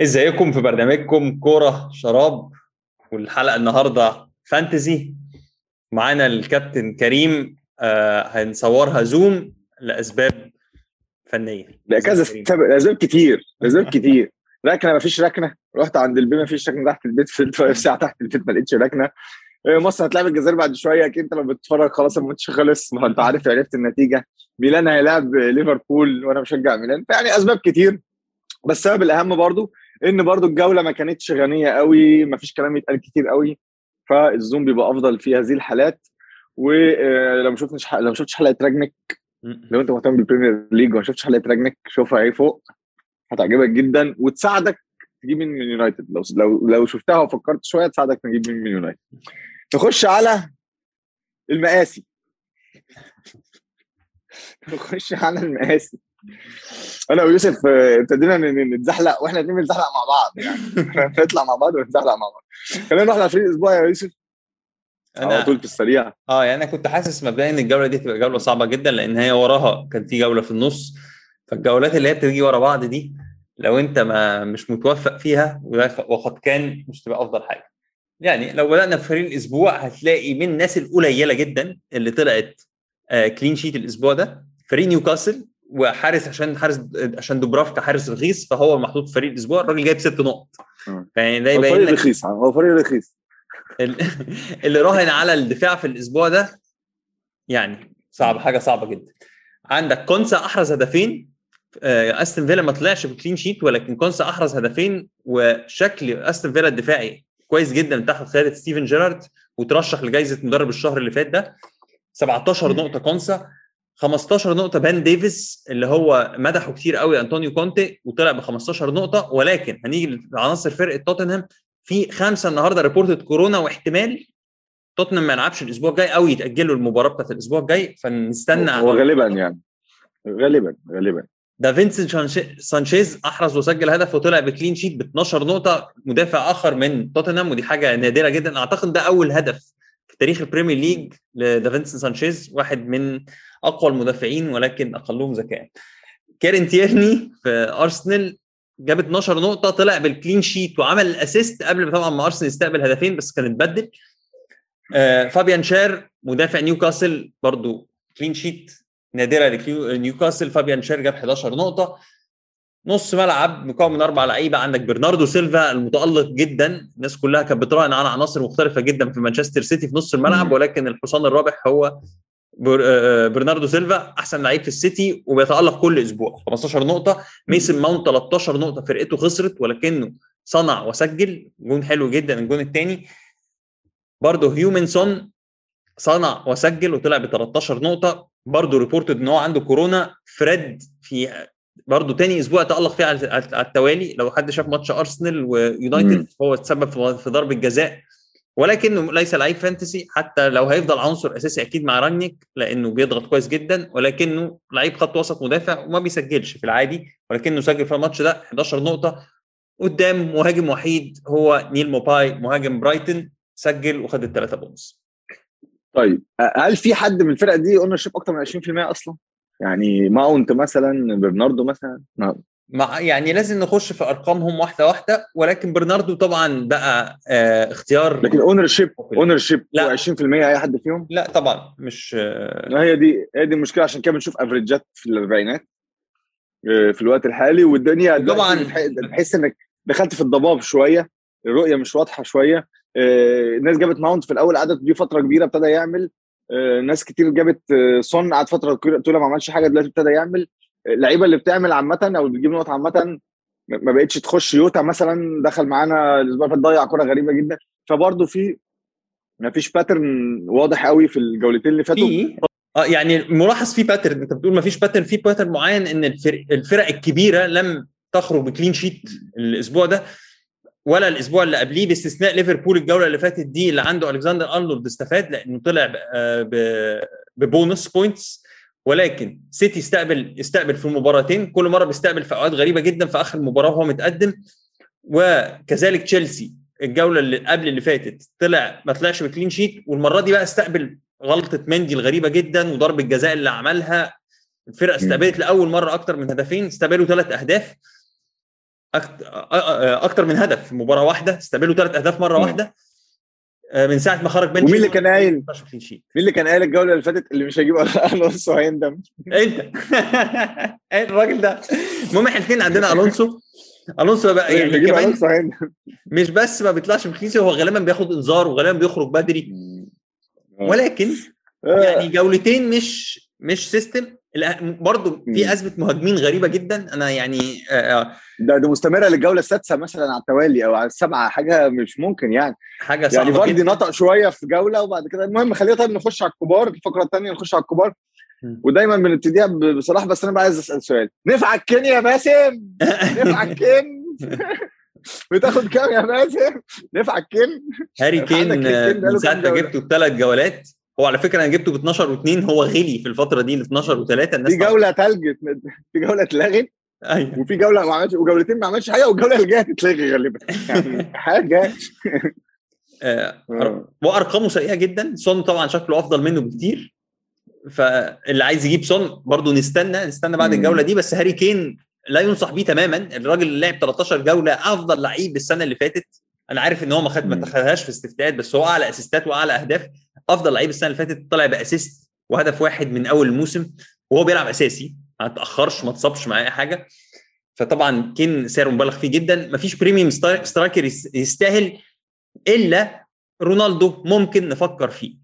ازيكم في برنامجكم كورة شراب والحلقة النهارده فانتزي. معانا الكابتن كريم آه هنصورها زوم لأسباب فنية. لكذا سبب أسباب كتير أسباب كتير. ركنة ما فيش ركنة. رحت عند البيت ما فيش ركنة. تحت البيت في ساعة تحت البيت ما لقيتش ركنة. آه، مصر هتلعب الجزائر بعد شوية. أكيد أنت لو بتتفرج خلاص الماتش خلص. ما أنت عارف عرفت النتيجة. ميلان هيلاعب ليفربول وأنا بشجع ميلان. فيعني أسباب كتير. بس السبب الأهم برضو إن برضو الجولة ما كانتش غنية قوي ما فيش كلام يتقال كتير قوي فال zoom بيبقى أفضل في هذه الحالات. ولو ما شفتش لو ما شفتش حلقة رانجنيك لو أنت مهتم بال Premier League وما شفتش حلقة رانجنيك شوفها أهي فوق هتعجبك جدا. وتساعدك تجيب من يونايتد. لو لو لو شفتها وفكرت شوية تساعدك تجيب من يونايتد. نخش على المقاسي. نخش على المقاسي. أنا ويوسف آه، ابتدينا نتزحلق وإحنا الاثنين بنتزحلق مع بعض يعني. نطلع مع بعض ونتزحلق مع بعض. خلينا نروح ل الأسبوع يا يوسف. أنا على طول في السريع. آه يعني أنا كنت حاسس مبدئيا إن الجولة دي تبقى جولة صعبة جدا لأن هي وراها كان في جولة في النص. فالجولات اللي هي بتيجي ورا بعض دي لو أنت ما مش متوفق فيها وقد كان مش تبقى أفضل حاجة. يعني لو بدأنا في فريق الأسبوع هتلاقي من الناس القليلة جدا اللي طلعت آه clean sheet الأسبوع ده. فريق نيوكاسل وحارس عشان حارس عشان دوبرافكا حارس رخيص فهو محطوط في فريق الأسبوع الراجل جايب ست نقط. يعني ده يبين فريق رخيص هو فريق رخيص. اللي راهن على الدفاع في الأسبوع ده يعني صعب حاجة صعبة جدا. عندك كونسا أحرز هدفين آه، أستون فيلا ما طلعش ب clean sheet ولكن كونسا أحرز هدفين وشكل أستون فيلا الدفاعي كويس جدا تحت قيادة ستيفن جيرارد وترشح لجائزه مدرب الشهر اللي فات ده. 17 نقطة كونسا 15 نقطة بن ديفيس اللي هو مدحه كتير قوي أنطونيو كونتي وطلع ب 15 نقطة. ولكن هنيجي لعناصر فرقة توتنهام. في خمسة النهارده reported كورونا واحتمال توتنهام ما يلعبش الأسبوع الجاي أو يتأجلوا المباراة بتاعت الأسبوع الجاي. فنستنى هو غالبا يعني. غالبا غالبا. دافينسون سانشيز أحرز وسجل هدف وطلع ب clean sheet ب 12 نقطة. مدافع آخر من توتنهام ودي حاجة نادرة جدا. أعتقد ده أول هدف تاريخ البريمير ليج لدافينسون سانشيز واحد من أقوى المدافعين ولكن أقلهم ذكاء. كيران تيرني في أرسنال جاب 12 نقطة طلع بال clean sheet وعمل ال assist قبل طبعا ما أرسنال يستقبل هدفين بس كان اتبدل. آه فابيان شير مدافع نيوكاسل برضو clean sheet نادرة لنيوكاسل فابيان شير جاب 11 نقطة. نص ملعب مكون من أربع لعيبة عندك برناردو سيلفا المتألق جدا. الناس كلها كانت بتراهن على عناصر مختلفة جدا في مانشستر سيتي في نص الملعب ولكن الحصان الرابح هو آه، آه، برناردو سيلفا أحسن لعيب في السيتي وبيتألق كل أسبوع. 15 نقطة. ميسون ماونت 13 نقطة فرقته خسرت ولكنه صنع وسجل. جون حلو جدا الجون الثاني برضه هيونج مين سون صنع وسجل وطلع ب 13 نقطة. برضه reported إن هو عنده كورونا. فريد في برضه تاني أسبوع تالق فيه على التوالي. لو حد شاف ماتش أرسنال ويونايتد هو تسبب في ضربة جزاء. ولكنه ليس لعيب fantasy. حتى لو هيفضل عنصر أساسي أكيد مع رانجنيك لأنه بيضغط كويس جدا. ولكنه لعيب خط وسط مدافع وما بيسجلش في العادي. ولكنه سجل في الماتش ده 11 نقطة. قدام مهاجم وحيد هو نيل موباي مهاجم برايتن سجل وخد الثلاثه بونص. طيب هل في حد من الفرقة دي ownership أكتر من 20% أصلا؟ يعني ماونت مثلا برناردو مثلا؟ مع يعني لازم نخش في أرقامهم واحدة واحدة ولكن برناردو طبعا بقى آه اختيار لكن ownership ownership 20% أي حد فيهم؟ لا طبعا مش آه هي دي هي دي المشكلة عشان كده بنشوف average ات في الأربعينات آه في الوقت الحالي والدنيا طبعا. بحس إنك دخلت في الضباب شوية الرؤية مش واضحة شوية آه الناس جابت ماونت في الأول قعدت دي فترة كبيرة ابتدى يعمل ناس كتير جابت آه سون قعد فترة طويله ما عملش حاجة دلوقتي ابتدى يعمل. اللعيبة اللي بتعمل عامة أو بتجيب نقط عامة ما بقتش تخش. يوتا مثلا دخل معانا الأسبوع اللي فات ضيع كرة غريبة جدا. فبرضه في ما فيش pattern واضح قوي في الجولتين اللي فاتوا. آه يعني ملاحظ في pattern أنت بتقول ما فيش pattern في pattern معين إن الفرق, الفرق الكبيرة لم تخرج ب clean sheet الأسبوع ده. ولا الأسبوع اللي قبليه باستثناء ليفربول الجولة اللي فاتت دي اللي عنده الكسندر أرنولد استفاد لأنه طلع ب bonus points ولكن سيتي استقبل استقبل في مباراتين كل مرة بيستقبل في أوقات غريبة جدا في آخر المباراه وهو متقدم. وكذلك تشيلسي الجولة اللي قبل اللي فاتت طلع ما طلعش بكلين شيت والمرة دي بقى استقبل غلطة مندي الغريبة جدا وضرب الجزاء اللي عملها. الفرقة استقبلت لأول مرة أكتر من هدفين استقبلوا ثلاث أهداف. أكتر من هدف في مباراة واحدة استقبلوا ثلاث أهداف مرة. واحدة آه، من ساعة ما خرج بن ومين اللي كان قايل؟ 16 clean sheet. مين اللي كان قايل الجولة اللي فاتت اللي مش هيجيب ألونسو هيندم؟ أنت. الراجل ده. المهم إحنا الاثنين عندنا ألونسو. ألونسو بقى يعني كمان مش بس ما بيطلعش من clean sheet هو غالبا بياخد إنذار وغالبا بيخرج بدري. ولكن يعني جولتين مش مش system برضه في. أزمة مهاجمين غريبة جدا. أنا يعني آه، ده ده مستمرة للجولة السادسة مثلا على التوالي أو على السبعه حاجة مش ممكن يعني. حاجة صعبة يعني فاردي نطق شوية في جولة وبعد كده المهم خلينا طيب نخش على الكبار الفقرة الثانية نخش على الكبار. ودايما بنبتديها ب- بصلاح بس أنا بقى عايز أسأل سؤال. نفع الكين يا باسم؟ نفع الكين؟ بتاخد كام يا باسم؟ نفع الكين؟ هاري كين هاري كين بقاله من ساعة ما؟ جبته بثلاث جولات. هو على فكرة أنا جبته ب 12 و2 هو غلي في الفترة دي ل 12 و3 الناس في جولة تلج في جولة اتلغت أيوه. وفي جولة ما عملش وجولتين ما عملش حاجة والجولة اللي جاية هتتلغي غالبا. يعني حاجة. آه، آه. وارقامه سيئة جدا سون طبعا شكله أفضل منه بكتير. فاللي عايز يجيب سون برضه نستنى نستنى بعد. الجولة دي بس هاري كين لا ينصح بيه تماما. الراجل اللي لعب 13 جولة أفضل لعيب السنة اللي فاتت. أنا عارف إن هو ما خد ما في استفتاءات بس هو أعلى assist ات وأعلى أهداف. أفضل لعيب السنة اللي فاتت طلع ب assist وهدف واحد من أول الموسم وهو بيلعب أساسي ما تأخرش ما تصابش مع أي حاجة. فطبعا كين سعره مبالغ فيه جدا. مفيش premium striker يس- يستاهل إلا رونالدو ممكن نفكر فيه.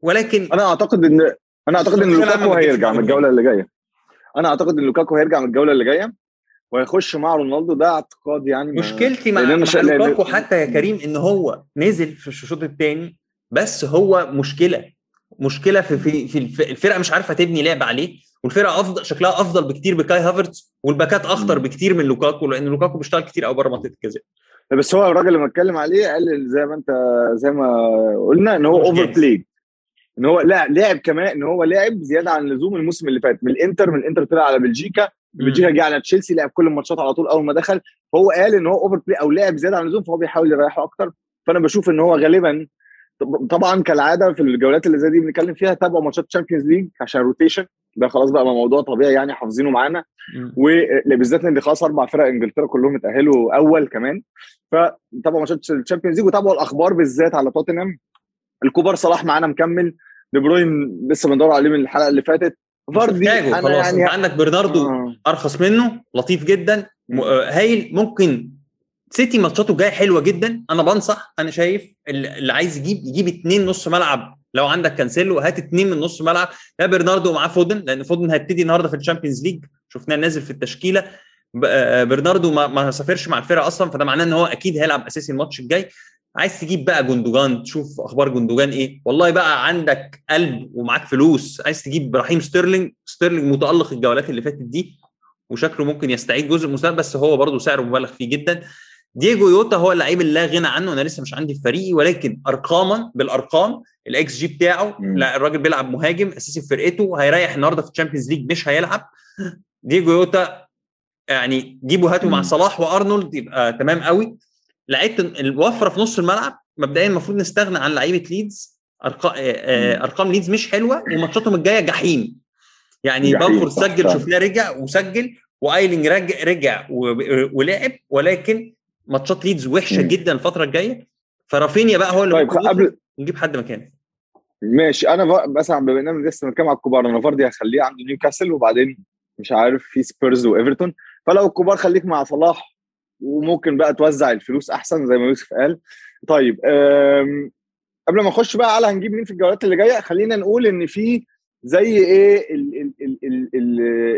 ولكن أنا أعتقد إن أنا أعتقد إن لوكاكو هيرجع من الجولة اللي جاية. أنا أعتقد إن لوكاكو هيرجع من الجولة اللي جاية وهيخش مع رونالدو. ده اعتقاد يعني مشكلتي مع, مع لوكاكو حتى يا كريم إن هو نزل في الشوط الثاني بس هو مشكلة مشكلة في في, في الف- الفرقة مش عارفة تبني لعب عليه والفرقة افضل شكلها أفضل بكتير بكاي هافرتز والباكات أخطر. بكتير من لوكاكو لأن لوكاكو بيشتغل كتير قوي بره منطقة الجزاء بس هو الراجل اللي اتكلم عليه قال زي ما أنت زي ما قلنا إن هو over. play إن هو لا لعب كمان إن هو لعب زيادة عن اللزوم الموسم اللي فات من الإنتر من الإنتر طلع على بلجيكا بلجيكا جه على تشيلسي لعب كل الماتشات على طول أول ما دخل هو قال إن هو over play أو لعب زيادة عن اللزوم فهو بيحاول يريحه أكتر فأنا بشوف إن هو غالبا طبعا كالعادة في الجولات اللي زي دي بنتكلم فيها تابعوا ماتشات تشامبيونز ليج عشان rotation ده خلاص بقى موضوع طبيعي يعني حافظينه معانا. وبالذات إن خلاص أربع فرق إنجلترا كلهم اتأهلوا أول كمان. فتابعوا ماتشات ال Champions League وتابعوا الأخبار بالذات على توتنهام الكبار صلاح معانا مكمل. دي بروين لسه بندور عليه من الحلقة اللي فاتت. فاردي أنا خلاص. يعني عندك برناردو آه. أرخص منه لطيف جدا. آه، هايل. ممكن سيتي ماتشاته جاية حلوة جدا. أنا بنصح أنا شايف اللي عايز يجيب يجيب اتنين نص ملعب. لو عندك كانسيلو هات اتنين من نص ملعب. يا برناردو ومعاه فودن لأن فودن هيبتدي النهارده في ال Champions League. شفناه نازل في التشكيلة. آه، برناردو ما, سافرش مع الفرقة أصلا فده معناه إن هو أكيد هيلعب أساسي الماتش الجاي. عايز تجيب بقى جندوجان تشوف أخبار جندوجان إيه. والله بقى عندك قلب ومعاك فلوس. عايز تجيب رحيم ستيرلينج. ستيرلينج متألق الجولات اللي فاتت دي وشكله ممكن يستعيد جزء من بس هو برضه سعره مبالغ فيه جدا. دييجو يوتا هو اللعيب اللي لا غنى عنه أنا لسه مش عندي في فريقي ولكن أرقاما بالأرقام الاكس جي بتاعه. لا الراجل بيلعب مهاجم أساسي في فرقته هيريح النهارده في ال Champions League مش هيلعب دييجو يوتا يعني جيبوا هاتوا مع. صلاح وأرنولد يبقى تمام قوي لعيبه الوفرة في نص الملعب مبدئيا المفروض نستغنى عن لعيبة ليدز أرقا... آه، مم. أرقام ليدز مش حلوة وماتشاتهم الجاية جحيم يعني بامفورد سجل. شفناه رجع وسجل وأيلينج رجع رجع و- ولعب ولكن ماتشات ليدز وحشه. جدا الفترة الجايه فرافينيا بقى هو اللي طيب قبل ونجيب حد مكانه ماشي أنا مثلا بما اننا لسه بنتكلم على الكبار أنا فاردي هخليه عند نيوكاسل وبعدين مش عارف في سبيرز وايفرتون فلو الكبار خليك مع صلاح وممكن بقى توزع الفلوس احسن زي ما يوسف قال طيب قبل ما نخش بقى على هنجيب مين في الجولات اللي جاية خلينا نقول ان في زي إيه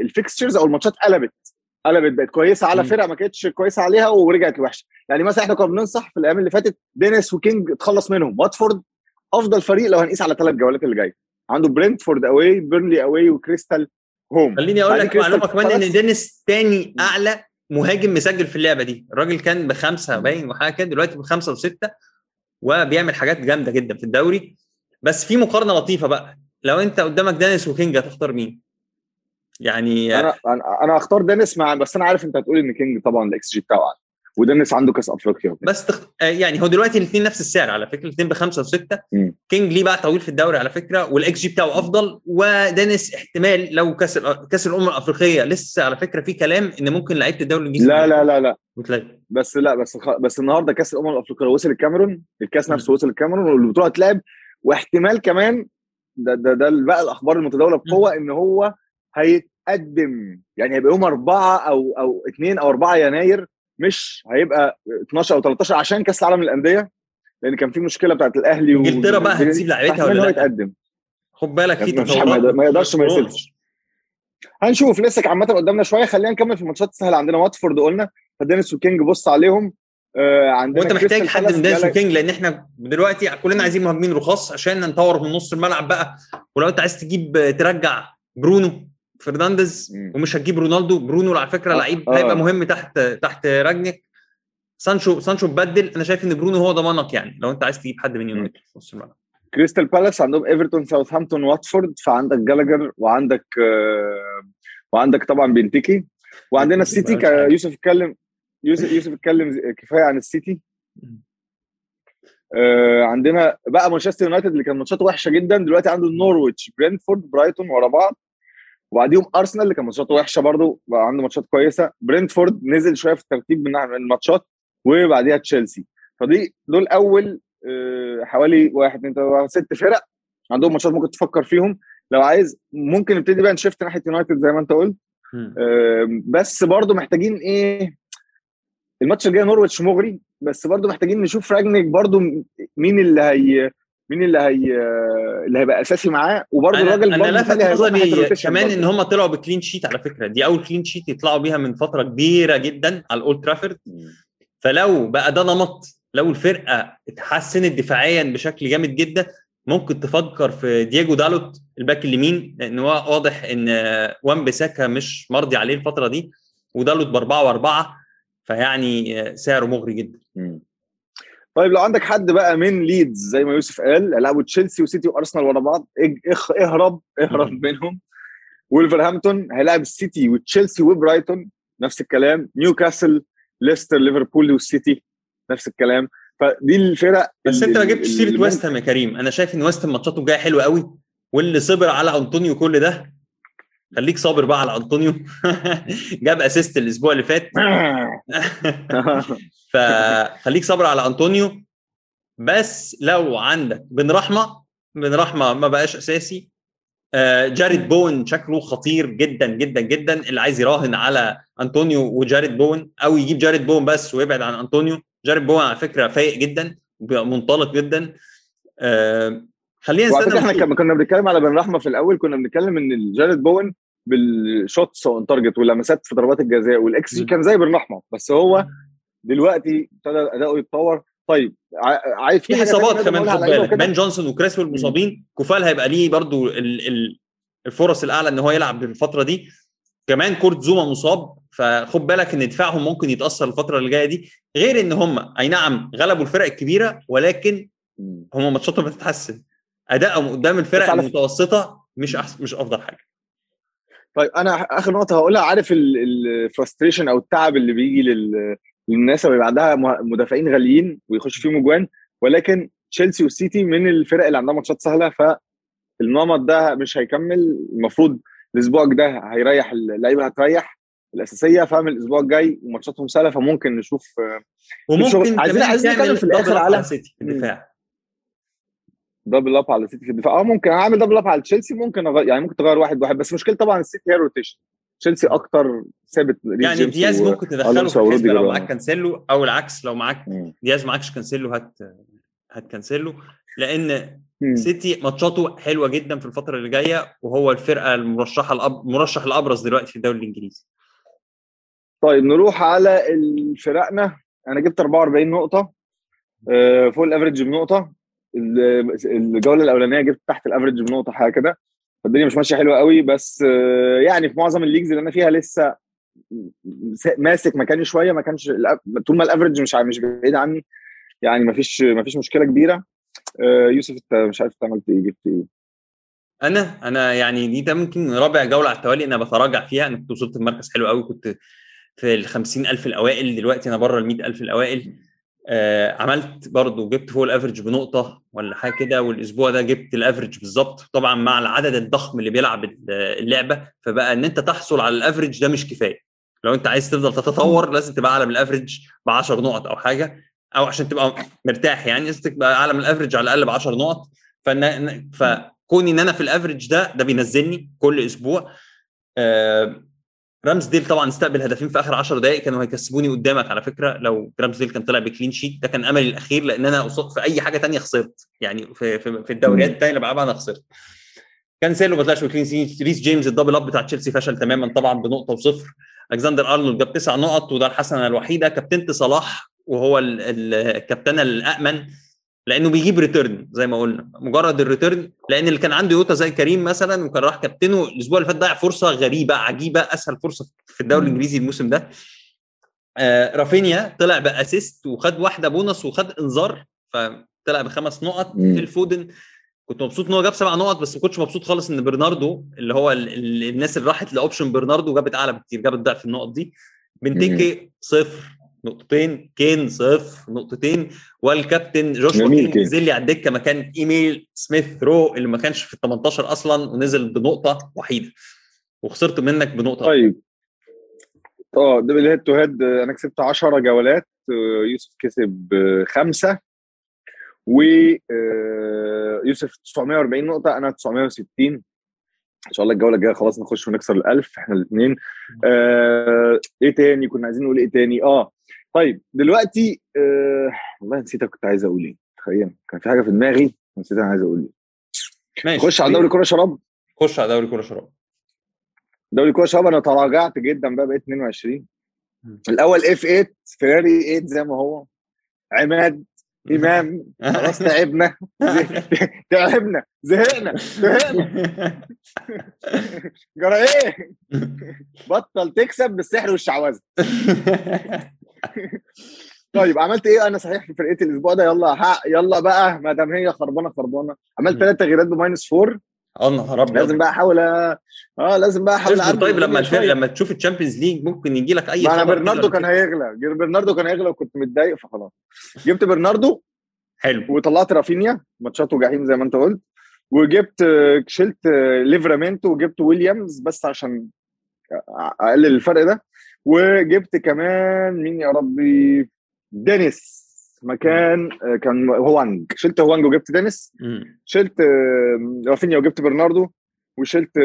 ال fixtures أو الماتشات قلبت قلبت بقت كويسة على. فرقة ما كانتش كويسة عليها ورجعت وحشه يعني مثلا إحنا كنا بننصح في الأيام اللي فاتت دينيس وكينج اتخلص منهم. واتفورد أفضل فريق لو هنقيس على ثلاث جولات اللي جاية. عنده برنتفورد away بيرنلي away وكريستال home. خليني أقول لك معلومة كمان إن دينيس تاني أعلى مهاجم مسجل في اللعبة دي. الراجل كان بخمسة باين وحاجة كده دلوقتي بخمسة وستة وبيعمل حاجات جامدة جدا في الدوري. بس في مقارنة لطيفة بقى. لو أنت قدامك دينيس وكينج هتختار مين؟ يعني أنا أنا أنا هختار دينيس مع بس أنا عارف أنت هتقول إن كينج طبعا الاكس جي بتاعه عالي ودينيس عنده كاس أفريقيا بس تخ... آه، يعني هو دلوقتي الاثنين نفس السعر على فكرة الاثنين بخمسة وستة. كينج ليج بقى طويل في الدوري على فكرة والاكس جي بتاعه أفضل ودينيس احتمال لو كاس كاس الأمم الأفريقية لسه على فكرة في كلام إن ممكن لعيبة الدوري الإنجليزي لا لا لا لا. وتلاقي بس لا بس خ... بس النهارده كاس الأمم الأفريقية وصل الكاميرون الكاس. نفسه وصل الكاميرون والبطوله هتلعب واحتمال كمان ده ده ده بقى الأخبار المتداولة بقوة إن هو هيتقدم. يعني هيبقى يوم 4 أو أو 2 أو 4 يناير مش هيبقى 12 أو 13 عشان كأس العالم للأندية لأن كان في مشكلة بتاعت الأهلي إنجلترا بقى. هتسيب لعيبتها ولا لأ؟ يتقدم. خد بالك في ما تطورات. ما يقدرش ما. يسيبش هنشوف لسه عامة قدامنا شوية. خلينا نكمل في الماتشات السهله عندنا واتفورد قلنا. فدينيس وكينج بص عليهم. آه عندنا وأنت محتاج حد من دينيس وكينج لأن إحنا دلوقتي كلنا عايزين مهاجمين رخاص عشان نطور من نص الملعب بقى. ولو أنت عايز تجيب ترجع برونو فرنانديز. ومش هتجيب رونالدو. برونو على فكرة آه، لعيب آه. هيبقى مهم تحت تحت راجنيك سانشو سانشو بدل أنا شايف إن برونو هو ضمانك يعني لو أنت عايز تجيب حد من يونايتد في نص الملعب. كريستال بالاس عندهم إيفرتون ساوثهامبتون واتفورد. فعندك جالاجر وعندك آه وعندك طبعا بنتيكي. وعندنا السيتي يوسف اتكلم يوسف يوسف اتكلم كفاية عن السيتي. آه عندنا بقى مانشستر يونايتد اللي كان ماتشاته وحشة جدا. دلوقتي عنده نورويتش برينتفورد برايتون ورا بعض. وبعديهم أرسنال اللي كان ماتشاته وحشة برضه بقى عنده ماتشات كويسة. برينتفورد نزل شوية في الترتيب من الماتشات وبعديها تشيلسي. فدي دول أول آه، حوالي واحد اثنين ثلاثة ست فرق عندهم ماتشات ممكن تفكر فيهم. لو عايز ممكن نبتدي بقى ن shift ناحية يونايتد زي ما أنت قلت. بس برضو محتاجين إيه الماتش الجاي نورويتش مغري بس برضو محتاجين نشوف راجنيك برضو مين اللي هي مين اللي هي اللي هيبقى أساسي معاه؟ أنا الراجل أنا لفت نظري كمان. إن هم طلعوا ب clean sheet على فكرة. دي أول clean sheet يطلعوا بيها من فترة كبيرة جدا على الأولد ترافورد. فلو بقى ده نمط لو الفرقة اتحسنت دفاعيا بشكل جامد جدا ممكن تفكر في دييجو دالوت الباك اليمين لأن هو واضح إن وان بيساكا مش مرضي عليه الفترة دي ودالوت بأربعة وأربعة فيعني سعره مغري جدا. مم. طيب لو عندك حد بقى من ليدز زي ما يوسف قال لعبوا تشيلسي وسيتي وأرسنال ورا بعض اهرب اهرب. منهم. ولفرهامبتون هيلاعب السيتي وتشيلسي وبرايتون نفس الكلام. نيوكاسل ليستر ليفربول والسيتي نفس الكلام. فدي الفرق بس أنت ما جبتش سيرة ويست هام يا كريم. أنا شايف إن ويست هام ماتشاته الجايه حلوة قوي واللي صبر على أنطونيو كل ده خليك صابر بقى على أنطونيو. جاب assist الأسبوع اللي فات. فخليك صابر على أنطونيو. بس لو عندك بن رحمة بن رحمة ما بقاش أساسي. آه، جاريد بوين شكله خطير جدا جدا جدا. اللي عايز يراهن على أنطونيو وجاريد بوين أو يجيب جاريد بوين بس ويبعد عن أنطونيو. جاريد بوين على فكرة فايق جدا منطلق جدا. آه، خلينا نستنى إحنا. كنا- بنتكلم على بن رحمة في الأول كنا بنتكلم إن جاريد بوين بال shots on target واللمسات في ضربات الجزاء والإكس جي. كان زي بن رحمه بس هو دلوقتي ابتدى أداؤه يتطور. طيب عايز في إصابات كمان خد بالك؟ بين جونسون وكريسويل مصابين كوفال هيبقى ليه برضو ال ال الفرص الأعلى إن هو يلعب بالفترة دي. كمان كورت زوما مصاب فخد بالك إن دفاعهم ممكن يتأثر الفترة اللي جاية دي. غير إن هم أي نعم غلبوا الفرق الكبيرة ولكن. هم ماتشاتهم بتتحسن. أدائهم قدام الفرق المتوسطة مش أحسن مش أفضل حاجة. طيب أنا آخر نقطة هقولها. عارف ال frustration أو التعب اللي بيجي لل- للناس اللي بعدها مه- مدافعين غاليين ويخش فيهم اجوان ولكن تشيلسي والسيتي من الفرق اللي عندها ماتشات سهلة فالنمط ده مش هيكمل. المفروض الأسبوع ده هيريح اللعيبة هتريح الأساسية فاهم؟ الأسبوع الجاي وماتشاتهم سهلة فممكن نشوف وممكن عايزين- عايزين نتكلم في up على- سيتي الدفاع. double up على السيتي في الدفاع. آه ممكن أعمل double up على تشيلسي ممكن أغير يعني ممكن تغير واحد واحد بس مشكلة طبعا السيتي هي rotation تشيلسي أكتر ثابت يعني دياز و- ممكن تدخله في الحسبه لو. معاك كانسيلو أو العكس لو معاك. دياز معاكش كانسيلو هات هات كانسيلو. لأن مم. سيتي ماتشاته حلوة جدا في الفترة اللي جاية وهو الفرقة المرشحة الأب... مرشح الابرز دلوقتي في الدوري الإنجليزي. طيب نروح على فرقنا. أنا جبت 44 نقطة. آه، فوق ال average بنقطة. ال- الجولة الأولانية جبت تحت ال average بنقطة حاجة كده. فالدنيا مش ماشية حلوة قوي بس آه، يعني في معظم ال leagues اللي أنا فيها لسه ماسك مكاني شوية ما كانش طول ما ال average مش مش بعيد عني يعني ما فيش ما فيش مشكلة كبيرة آه، يوسف انت مش عارف عملت إيه جبت إيه أنا أنا يعني دي ده ممكن رابع جوله على التوالي أنا بتراجع فيها أنا كنت وصلت لمركز حلو قوي كنت في ال 50000 الاوائل دلوقتي أنا بره ال 100000 الاوائل آه عملت برضو جبت فوق ال average بنقطة ولا حاجة كده والأسبوع ده جبت ال average بالظبط طبعا مع العدد الضخم اللي بيلعب اللعبة فبقى إن أنت تحصل على ال average ده مش كفاية. لو أنت عايز تفضل تتطور لازم تبقى أعلى من ال average ب 10 نقط أو حاجة أو عشان تبقى مرتاح يعني لازم تبقى أعلى من ال average على الأقل ب 10 نقط فن... فكوني إن أنا في ال average ده ده بينزلني كل أسبوع. آه رامزديل طبعا استقبل هدفين في آخر 10 دقائق كانوا هيكسبوني قدامك على فكرة. لو رامزديل كان طلع ب clean sheet ده كان أملي الأخير لأن أنا في أي حاجة تانية خسرت. يعني في في, في الدوريات الثانية اللي بلعبها أنا خسرت. كانسيلو ما طلعش ب clean sheet ريس جيمس ال double up بتاع تشيلسي فشل تماما طبعا بنقطة وصفر. ألكسندر أرنولد جاب تسع نقط وده الحسنه الوحيدة. كابتنت صلاح وهو الكابتنه الامن لأنه بيجيب return زي ما قلنا مجرد ال return لأن اللي كان عنده يوتا زي كريم مثلا وكان راح كابتنه الأسبوع اللي فات ضيع فرصة غريبة عجيبة أسهل فرصة في الدوري الإنجليزي الموسم ده. آه رافينيا طلع ب assist وخد واحدة بونص وخد انذار فطلع بخمس نقط. في الفودن كنت مبسوط إن هو جاب سبع نقط بس ما كنتش مبسوط خالص إن برناردو اللي هو ال ال الناس اللي راحت ل option برناردو جابت أعلى بكتير جابت ضعف النقط دي. بنتيكي صفر. نقطتين كين صفر نقطتين. والكابتن جوشوا نزل لي على الدكة مكان إيميل سميث رو اللي ما كانش في ال 18 أصلا ونزل بنقطة وحيدة. وخسرت منك بنقطة. طيب. آه ده بال head to head. أنا كسبت 10 جولات. يوسف كسب خمسة. و يوسف 940 نقطة. أنا 960 إن شاء الله الجولة الجاية خلاص نخش ونكسر ال 1000 إحنا الاثنين آه إيه تاني؟ كنا عايزين نقول إيه تاني؟ آه طيب دلوقتي آه والله نسيت كنت عايز أقول إيه. تخيل كان في حاجة في دماغي نسيت أنا عايز أقول إيه. ماشي نخش على دوري كرة شراب. خش على دوري كرة شراب. دوري كرة شراب أنا تراجعت جدا بقى بقيت 22 الأول اف 8 فيراري 8 زي ما هو. عماد إمام خلاص تعبنا. تعبنا زهقنا زهقنا. جرى إيه؟ بطل تكسب بالسحر والشعوذة. طيب عملت إيه؟ أنا صحيح في فرقتي الأسبوع ده. يلا حق يلا بقى ما دام هي خربانة خربانة. عملت ثلاث تغييرات ب minus 4 آه نهار أبيض. لازم بقى أحاول آه لازم بقى أحاول طيب لما لما تشوف ال Champions League ممكن يجي لك أي ما أنا برناردو كان هيغلى. برناردو كان هيغلى وكنت متضايق فخلاص. جبت برناردو حلو. وطلعت رافينيا. ماتشاته جحيم زي ما أنت قلت. وجبت شلت ليفرامنتو وجبت ويليامز بس عشان أقلل الفرق ده. وجبت كمان مين يا ربي؟ دينيس. مكان كان هوانج. شلت هوانج وجبت دينيس. شلت رافينيا وجبت برناردو. وشلت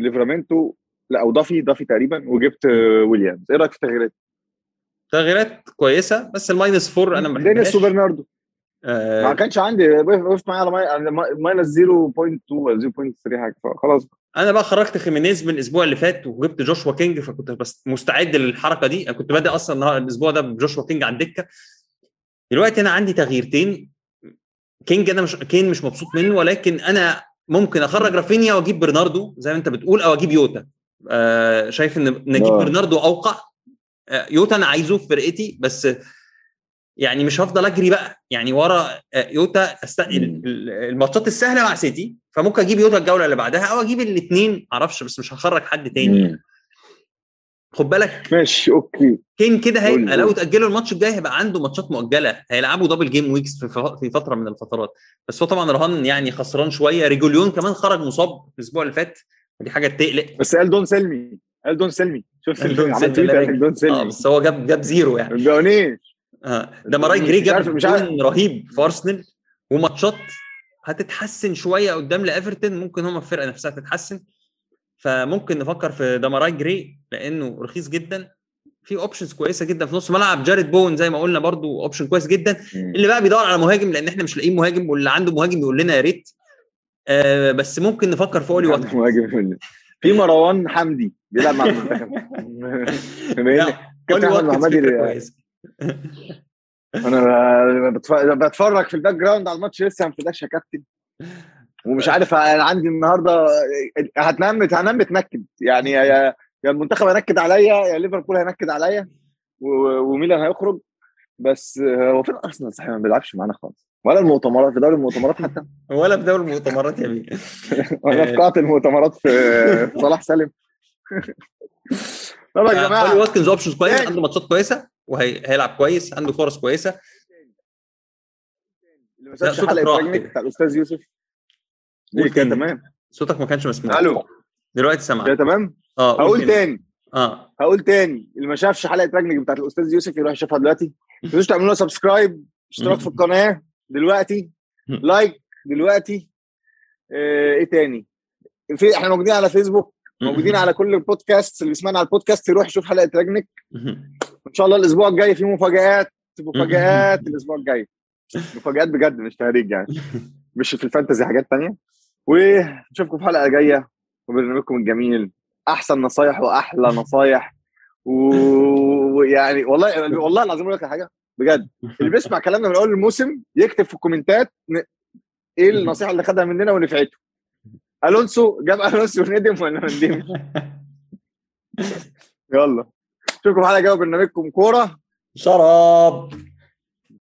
ليفرامنتو. لا أو ضافي ضافي تقريبا. وجبت ويليامز. إيه رأيك في التغييرات؟ تغييرات كويسة بس ال minus 4 أنا ما دينيس وبرناردو. آه ما كانش عندي وقفت معايا على minus 0.2 ولا 0.3 حاجة فخلاص. أنا بقى خرجت خيمينيز من الأسبوع اللي فات وجبت جوشوا كينج فكنت بس مستعد للحركة دي. أنا كنت بادئ أصلا الأسبوع ده بجوشوا كينج على الدكة. دلوقتي أنا عندي تغييرتين. كينج أنا مش كين مش مبسوط منه ولكن أنا ممكن أخرج رافينيا وأجيب برناردو زي ما أنت بتقول أو أجيب يوتا. آه شايف إن نجيب برناردو أوقع. آه يوتا أنا عايزه في فرقتي بس يعني مش هفضل أجري بقى. يعني ورا يوتا أست... الماتشات السهلة مع سيتي فممكن أجيب يوتا الجولة اللي بعدها أو أجيب الاثنين معرفش بس مش هخرج حد تاني. خد بالك؟ ماشي okay. كين كده هيبقى لو تأجلوا الماتش الجاي هيبقى عنده ماتشات مؤجلة. هيلعبوا double game weeks في فترة من الفترات. بس هو طبعا رهان يعني خسران شوية. ريجوليون كمان خرج مصاب الأسبوع اللي فات. ودي حاجة تقلق. بس قال don't sell me. قال don't sell me. شفت عملت don't sell me. آه بس هو جاب جاب zero يعني. ما آه. ديمراي جراي جاب مش رهيب في أرسنال وماتشات هتتحسن شوية قدام لإيفرتون ممكن هم الفرقه نفسها تتحسن. فممكن نفكر في ديماراي جراي لأنه رخيص جدا. في options كويسة جدا في نص ملعب. جارود بوين زي ما قلنا برضو option كويس جدا. اللي بقى بيدور على مهاجم لأن إحنا مش لاقيين مهاجم واللي عنده مهاجم يقول لنا يا ريت. آه بس ممكن نفكر في أولي واتكنز مهاجم في مروان حمدي بيلعب مع المنتخب. كابتن أحمد محمدي أنا بتفرج في ال background على الماتش لسه ما ابتداش يا كابتن. ومش عارف أنا عندي النهارده هتنام هنام متنكد يعني يا يا المنتخب هينكد عليا يا ليفربول هينكد عليا وميلان هيخرج. بس هو فين أرسنال؟ صحيح ما بيلعبش معانا خالص. ولا المؤتمرات في دوري المؤتمرات حتى. ولا في دوري المؤتمرات يا بيه. ولا في قاعة المؤتمرات في صلاح سالم. طب يا أولي جماعة واتكنز options كويس. عنده ماتشات كويسة؟ وهيلعب كويس عنده فرص كويسة. اللي ما شافش حلقة راجنك. بتاع الأستاذ يوسف. قول كده. تمام. صوتك ما كانش مسموع. ألو. دلوقتي كده سامعك تمام؟ آه قول هقول تاني. آه. هقول تاني. اللي ما شافش حلقة راجنك بتاعت الأستاذ يوسف يروح يشوفها دلوقتي. ما تنسوش تعملوا لنا subscribe اشتراك في القناة دلوقتي. like دلوقتي. آه، إيه تاني؟ في إحنا موجودين على فيسبوك موجودين على كل البودكاست اللي بيسمعنا على البودكاست يروح يشوف حلقة راجنك ان شاء الله الأسبوع الجاي في مفاجآت مفاجآت الأسبوع الجاي. مفاجآت بجد مش تهريج يعني. مش في الفانتزي حاجات تانية. ونشوفكم في حلقة جاية وبرنامجكم الجميل. أحسن نصايح وأحلى نصايح. ويعني والله والله العظيم أقول لك حاجة. بجد. اللي بيسمع كلامنا من أول الموسم يكتب في الكومنتات إيه النصيحة اللي خدها مننا ونفعته ألونسو جاب ألونسو ندم ولا ما ندمش يلا. أشوفكم حلقة جاية برنامجكم كورة. شراب.